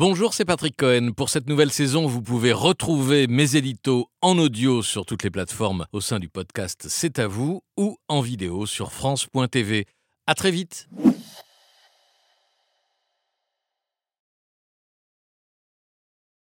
Bonjour, c'est Patrick Cohen. Pour cette nouvelle saison, vous pouvez retrouver mes éditos en audio sur toutes les plateformes au sein du podcast C'est à vous ou en vidéo sur France.tv. À très vite.